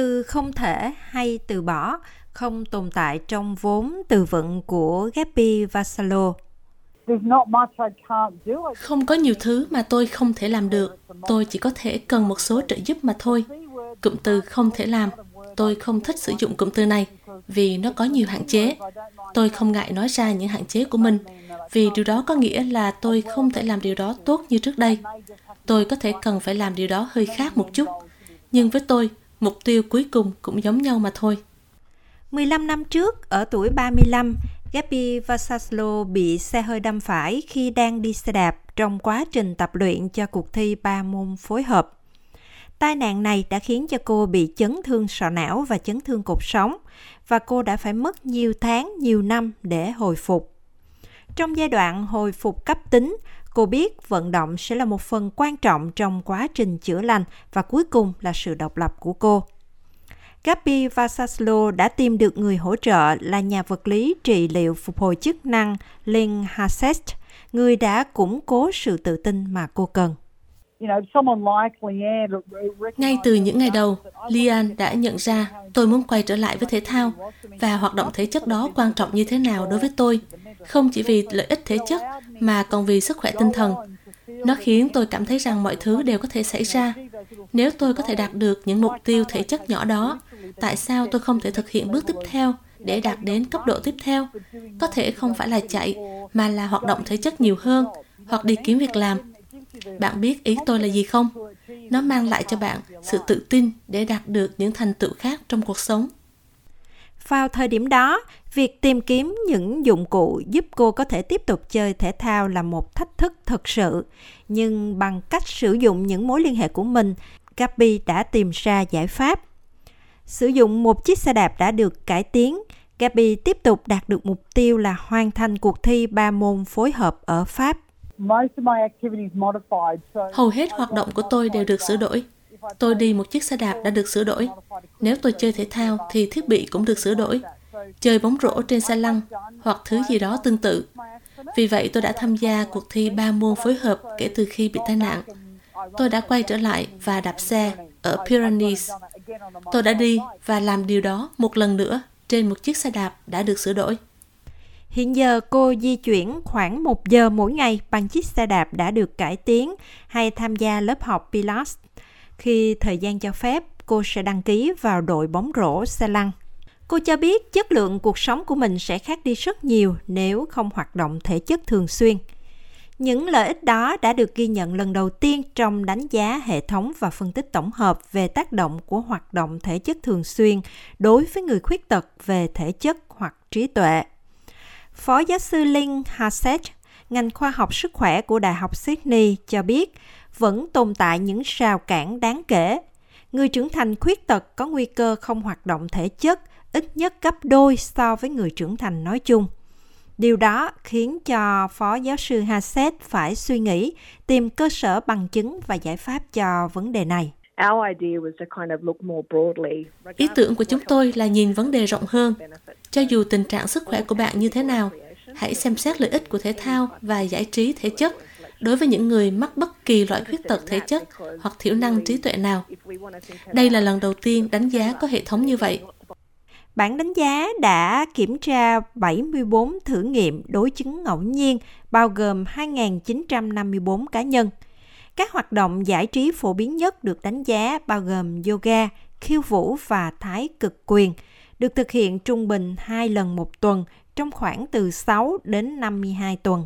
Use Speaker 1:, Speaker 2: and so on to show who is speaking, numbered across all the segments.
Speaker 1: từ không thể hay từ bỏ không tồn tại trong vốn từ vựng của Gabi Vassallo.
Speaker 2: Không có nhiều thứ mà tôi không thể làm được. Tôi chỉ có thể cần một số trợ giúp mà thôi. Cụm từ không thể làm, tôi không thích sử dụng cụm từ này vì nó có nhiều hạn chế. Tôi không ngại nói ra những hạn chế của mình vì điều đó có nghĩa là tôi không thể làm điều đó tốt như trước đây. Tôi có thể cần phải làm điều đó hơi khác một chút. Nhưng với tôi, mục tiêu cuối cùng cũng giống nhau mà thôi.
Speaker 1: 15 năm trước, ở tuổi 35, Gabby Vasaslo bị xe hơi đâm phải khi đang đi xe đạp trong quá trình tập luyện cho cuộc thi ba môn phối hợp. Tai nạn này đã khiến cho cô bị chấn thương sọ não và chấn thương cột sống và cô đã phải mất nhiều tháng, nhiều năm để hồi phục. Trong giai đoạn hồi phục cấp tính, cô biết vận động sẽ là một phần quan trọng trong quá trình chữa lành và cuối cùng là sự độc lập của cô. Gabi Vasaslo đã tìm được người hỗ trợ là nhà vật lý trị liệu phục hồi chức năng Lynn Hassett, người đã củng cố sự tự tin mà cô cần.
Speaker 2: Ngay từ những ngày đầu, Lian đã nhận ra tôi muốn quay trở lại với thể thao và hoạt động thể chất đó quan trọng như thế nào đối với tôi, không chỉ vì lợi ích thể chất mà còn vì sức khỏe tinh thần. Nó khiến tôi cảm thấy rằng mọi thứ đều có thể xảy ra. Nếu tôi có thể đạt được những mục tiêu thể chất nhỏ đó, tại sao tôi không thể thực hiện bước tiếp theo để đạt đến cấp độ tiếp theo? Có thể không phải là chạy, mà là hoạt động thể chất nhiều hơn, hoặc đi kiếm việc làm. Bạn biết ý tôi là gì không? Nó mang lại cho bạn sự tự tin để đạt được những thành tựu khác trong cuộc sống.
Speaker 1: Vào thời điểm đó, việc tìm kiếm những dụng cụ giúp cô có thể tiếp tục chơi thể thao là một thách thức thực sự. Nhưng bằng cách sử dụng những mối liên hệ của mình, Gabi đã tìm ra giải pháp. Sử dụng một chiếc xe đạp đã được cải tiến, Gabi tiếp tục đạt được mục tiêu là hoàn thành cuộc thi ba môn phối hợp ở Pháp.
Speaker 2: Hầu hết hoạt động của tôi đều được sửa đổi. Tôi đi một chiếc xe đạp đã được sửa đổi. Nếu tôi chơi thể thao thì thiết bị cũng được sửa đổi. Chơi bóng rổ trên xe lăn hoặc thứ gì đó tương tự. Vì vậy tôi đã tham gia cuộc thi ba môn phối hợp kể từ khi bị tai nạn. Tôi đã quay trở lại và đạp xe ở Pyrenees. Tôi đã đi và làm điều đó một lần nữa trên một chiếc xe đạp đã được sửa đổi.
Speaker 1: Hiện giờ cô di chuyển khoảng một giờ mỗi ngày bằng chiếc xe đạp đã được cải tiến hay tham gia lớp học Pilates. Khi thời gian cho phép, cô sẽ đăng ký vào đội bóng rổ xe lăn. Cô cho biết chất lượng cuộc sống của mình sẽ khác đi rất nhiều nếu không hoạt động thể chất thường xuyên. Những lợi ích đó đã được ghi nhận lần đầu tiên trong đánh giá hệ thống và phân tích tổng hợp về tác động của hoạt động thể chất thường xuyên đối với người khuyết tật về thể chất hoặc trí tuệ. Phó giáo sư Linh Hassett, ngành khoa học sức khỏe của Đại học Sydney cho biết vẫn tồn tại những rào cản đáng kể. Người trưởng thành khuyết tật có nguy cơ không hoạt động thể chất ít nhất gấp đôi so với người trưởng thành nói chung. Điều đó khiến cho Phó giáo sư Hassett phải suy nghĩ, tìm cơ sở bằng chứng và giải pháp cho vấn đề này.
Speaker 2: Ý tưởng của chúng tôi là nhìn vấn đề rộng hơn. Cho dù tình trạng sức khỏe của bạn như thế nào, hãy xem xét lợi ích của thể thao và giải trí thể chất đối với những người mắc bất kỳ loại khuyết tật thể chất hoặc thiểu năng trí tuệ nào. Đây là lần đầu tiên đánh giá có hệ thống như vậy.
Speaker 1: Bản đánh giá đã kiểm tra 74 thử nghiệm đối chứng ngẫu nhiên, bao gồm 2.954 cá nhân. Các hoạt động giải trí phổ biến nhất được đánh giá bao gồm yoga, khiêu vũ và thái cực quyền, được thực hiện trung bình 2 lần một tuần trong khoảng từ 6 đến 52 tuần.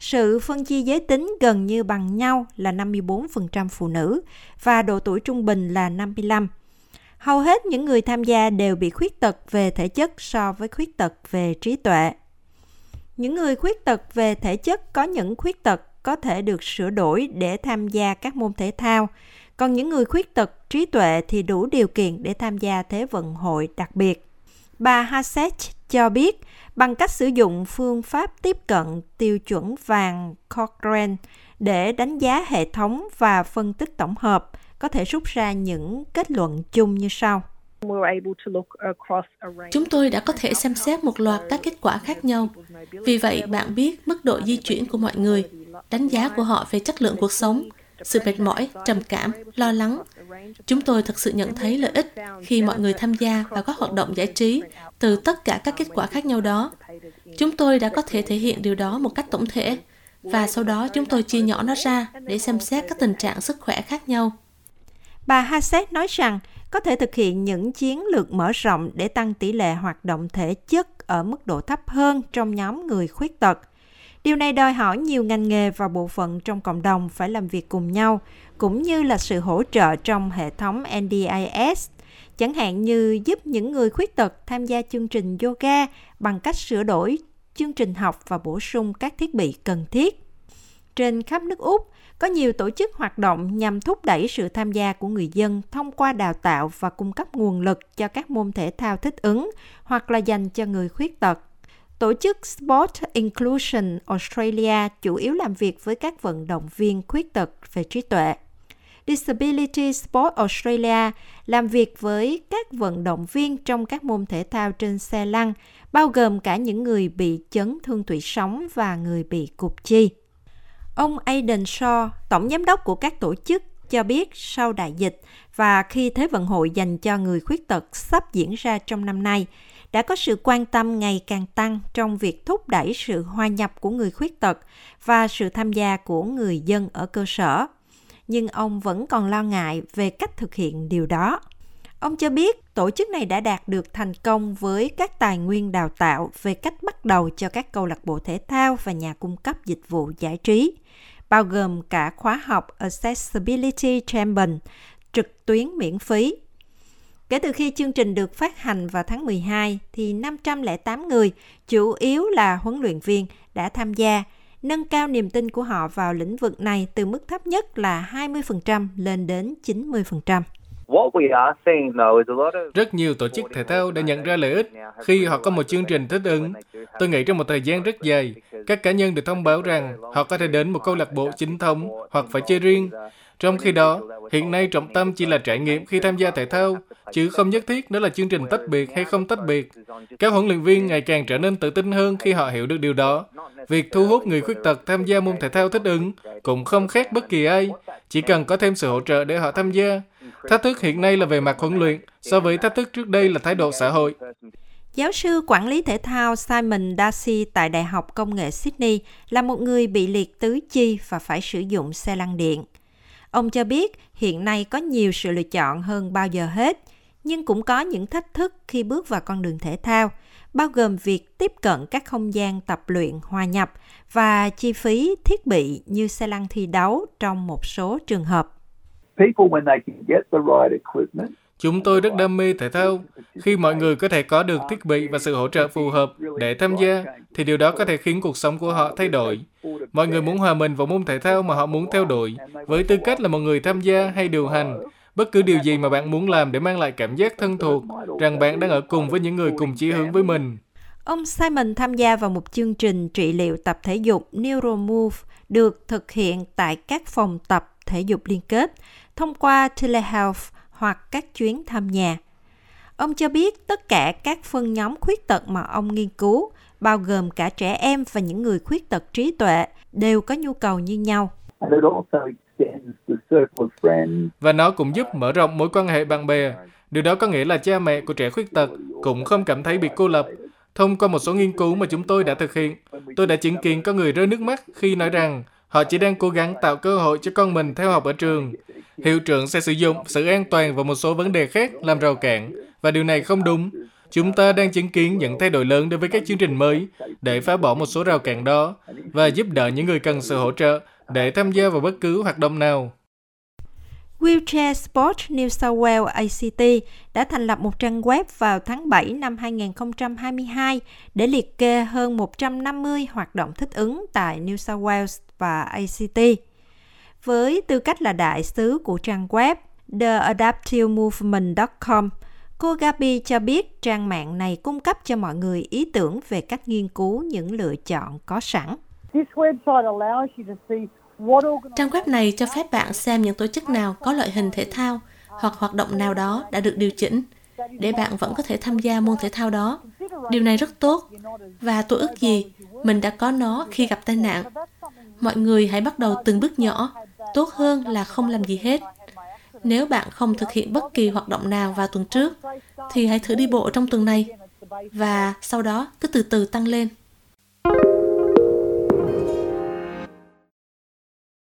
Speaker 1: Sự phân chia giới tính gần như bằng nhau là 54% phụ nữ và độ tuổi trung bình là 55. Hầu hết những người tham gia đều bị khuyết tật về thể chất so với khuyết tật về trí tuệ. Những người khuyết tật về thể chất có những khuyết tật có thể được sửa đổi để tham gia các môn thể thao, còn những người khuyết tật trí tuệ thì đủ điều kiện để tham gia thế vận hội đặc biệt. Bà Hasech cho biết bằng cách sử dụng phương pháp tiếp cận tiêu chuẩn vàng Cochrane để đánh giá hệ thống và phân tích tổng hợp, có thể rút ra những kết luận chung như sau.
Speaker 2: Chúng tôi đã có thể xem xét một loạt các kết quả khác nhau. Vì vậy, bạn biết mức độ di chuyển của mọi người, đánh giá của họ về chất lượng cuộc sống, sự mệt mỏi, trầm cảm, lo lắng. Chúng tôi thực sự nhận thấy lợi ích khi mọi người tham gia vào các hoạt động giải trí từ tất cả các kết quả khác nhau đó. Chúng tôi đã có thể thể hiện điều đó một cách tổng thể, và sau đó chúng tôi chia nhỏ nó ra để xem xét các tình trạng sức khỏe khác nhau.
Speaker 1: Bà Hassett nói rằng có thể thực hiện những chiến lược mở rộng để tăng tỷ lệ hoạt động thể chất ở mức độ thấp hơn trong nhóm người khuyết tật. Điều này đòi hỏi nhiều ngành nghề và bộ phận trong cộng đồng phải làm việc cùng nhau, cũng như là sự hỗ trợ trong hệ thống NDIS, chẳng hạn như giúp những người khuyết tật tham gia chương trình yoga bằng cách sửa đổi chương trình học và bổ sung các thiết bị cần thiết. Trên khắp nước Úc, có nhiều tổ chức hoạt động nhằm thúc đẩy sự tham gia của người dân thông qua đào tạo và cung cấp nguồn lực cho các môn thể thao thích ứng hoặc là dành cho người khuyết tật. Tổ chức Sport Inclusion Australia chủ yếu làm việc với các vận động viên khuyết tật về trí tuệ. Disability Sport Australia làm việc với các vận động viên trong các môn thể thao trên xe lăn, bao gồm cả những người bị chấn thương tủy sống và người bị cục chi. Ông Aidan Shaw, tổng giám đốc của các tổ chức, cho biết sau đại dịch và khi Thế vận hội dành cho người khuyết tật sắp diễn ra trong năm nay, đã có sự quan tâm ngày càng tăng trong việc thúc đẩy sự hòa nhập của người khuyết tật và sự tham gia của người dân ở cơ sở. Nhưng ông vẫn còn lo ngại về cách thực hiện điều đó. Ông cho biết tổ chức này đã đạt được thành công với các tài nguyên đào tạo về cách bắt đầu cho các câu lạc bộ thể thao và nhà cung cấp dịch vụ giải trí, bao gồm cả khóa học Accessibility Champion trực tuyến miễn phí. Kể từ khi chương trình được phát hành vào tháng 12, thì 508 người, chủ yếu là huấn luyện viên, đã tham gia, nâng cao niềm tin của họ vào lĩnh vực này từ mức thấp nhất là 20% lên đến 90%.
Speaker 3: Rất nhiều tổ chức thể thao đã nhận ra lợi ích khi họ có một chương trình thích ứng. Tôi nghĩ trong một thời gian rất dài, các cá nhân được thông báo rằng họ có thể đến một câu lạc bộ chính thống hoặc phải chơi riêng. Trong khi đó, hiện nay trọng tâm chỉ là trải nghiệm khi tham gia thể thao, chứ không nhất thiết đó là chương trình tách biệt hay không tách biệt. Các huấn luyện viên ngày càng trở nên tự tin hơn khi họ hiểu được điều đó. Việc thu hút người khuyết tật tham gia môn thể thao thích ứng cũng không khác bất kỳ ai, chỉ cần có thêm sự hỗ trợ để họ tham gia. Thách thức hiện nay là về mặt huấn luyện, so với thách thức trước đây là thái độ xã hội.
Speaker 1: Giáo sư quản lý thể thao Simon Darcy tại Đại học Công nghệ Sydney là một người bị liệt tứ chi và phải sử dụng xe lăn điện. Ông cho biết hiện nay có nhiều sự lựa chọn hơn bao giờ hết, nhưng cũng có những thách thức khi bước vào con đường thể thao, bao gồm việc tiếp cận các không gian tập luyện hòa nhập và chi phí thiết bị như xe lăn thi đấu trong một số trường hợp.
Speaker 3: Chúng tôi rất đam mê thể thao. Khi mọi người có thể có được thiết bị và sự hỗ trợ phù hợp để tham gia, thì điều đó có thể khiến cuộc sống của họ thay đổi. Mọi người muốn hòa mình vào môn thể thao mà họ muốn theo đuổi, với tư cách là một người tham gia hay điều hành. Bất cứ điều gì mà bạn muốn làm để mang lại cảm giác thân thuộc, rằng bạn đang ở cùng với những người cùng chí hướng với mình.
Speaker 1: Ông Simon tham gia vào một chương trình trị liệu tập thể dục Neuromove được thực hiện tại các phòng tập thể dục liên kết thông qua telehealth hoặc các chuyến thăm nhà. Ông cho biết tất cả các phân nhóm khuyết tật mà ông nghiên cứu, bao gồm cả trẻ em và những người khuyết tật trí tuệ, đều có nhu cầu như nhau.
Speaker 3: Và nó cũng giúp mở rộng mối quan hệ bạn bè. Điều đó có nghĩa là cha mẹ của trẻ khuyết tật cũng không cảm thấy bị cô lập. Thông qua một số nghiên cứu mà chúng tôi đã thực hiện, tôi đã chứng kiến có người rơi nước mắt khi nói rằng họ chỉ đang cố gắng tạo cơ hội cho con mình theo học ở trường. Hiệu trưởng sẽ sử dụng sự an toàn và một số vấn đề khác làm rào cản, và điều này không đúng. Chúng ta đang chứng kiến những thay đổi lớn đối với các chương trình mới để phá bỏ một số rào cản đó và giúp đỡ những người cần sự hỗ trợ để tham gia vào bất cứ hoạt động nào.
Speaker 1: Wheelchair Sport New South Wales ACT đã thành lập một trang web vào tháng 7 năm 2022 để liệt kê hơn 150 hoạt động thích ứng tại New South Wales và ACT. Với tư cách là đại sứ của trang web theadaptivemovement.com, cô Gabi cho biết trang mạng này cung cấp cho mọi người ý tưởng về cách nghiên cứu những lựa chọn có sẵn.
Speaker 2: Trang web này cho phép bạn xem những tổ chức nào có loại hình thể thao hoặc hoạt động nào đó đã được điều chỉnh để bạn vẫn có thể tham gia môn thể thao đó. Điều này rất tốt và tôi ước gì mình đã có nó khi gặp tai nạn. Mọi người hãy bắt đầu từng bước nhỏ tốt hơn là không làm gì hết. Nếu bạn không thực hiện bất kỳ hoạt động nào vào tuần trước, thì hãy thử đi bộ trong tuần này và sau đó cứ từ từ tăng lên.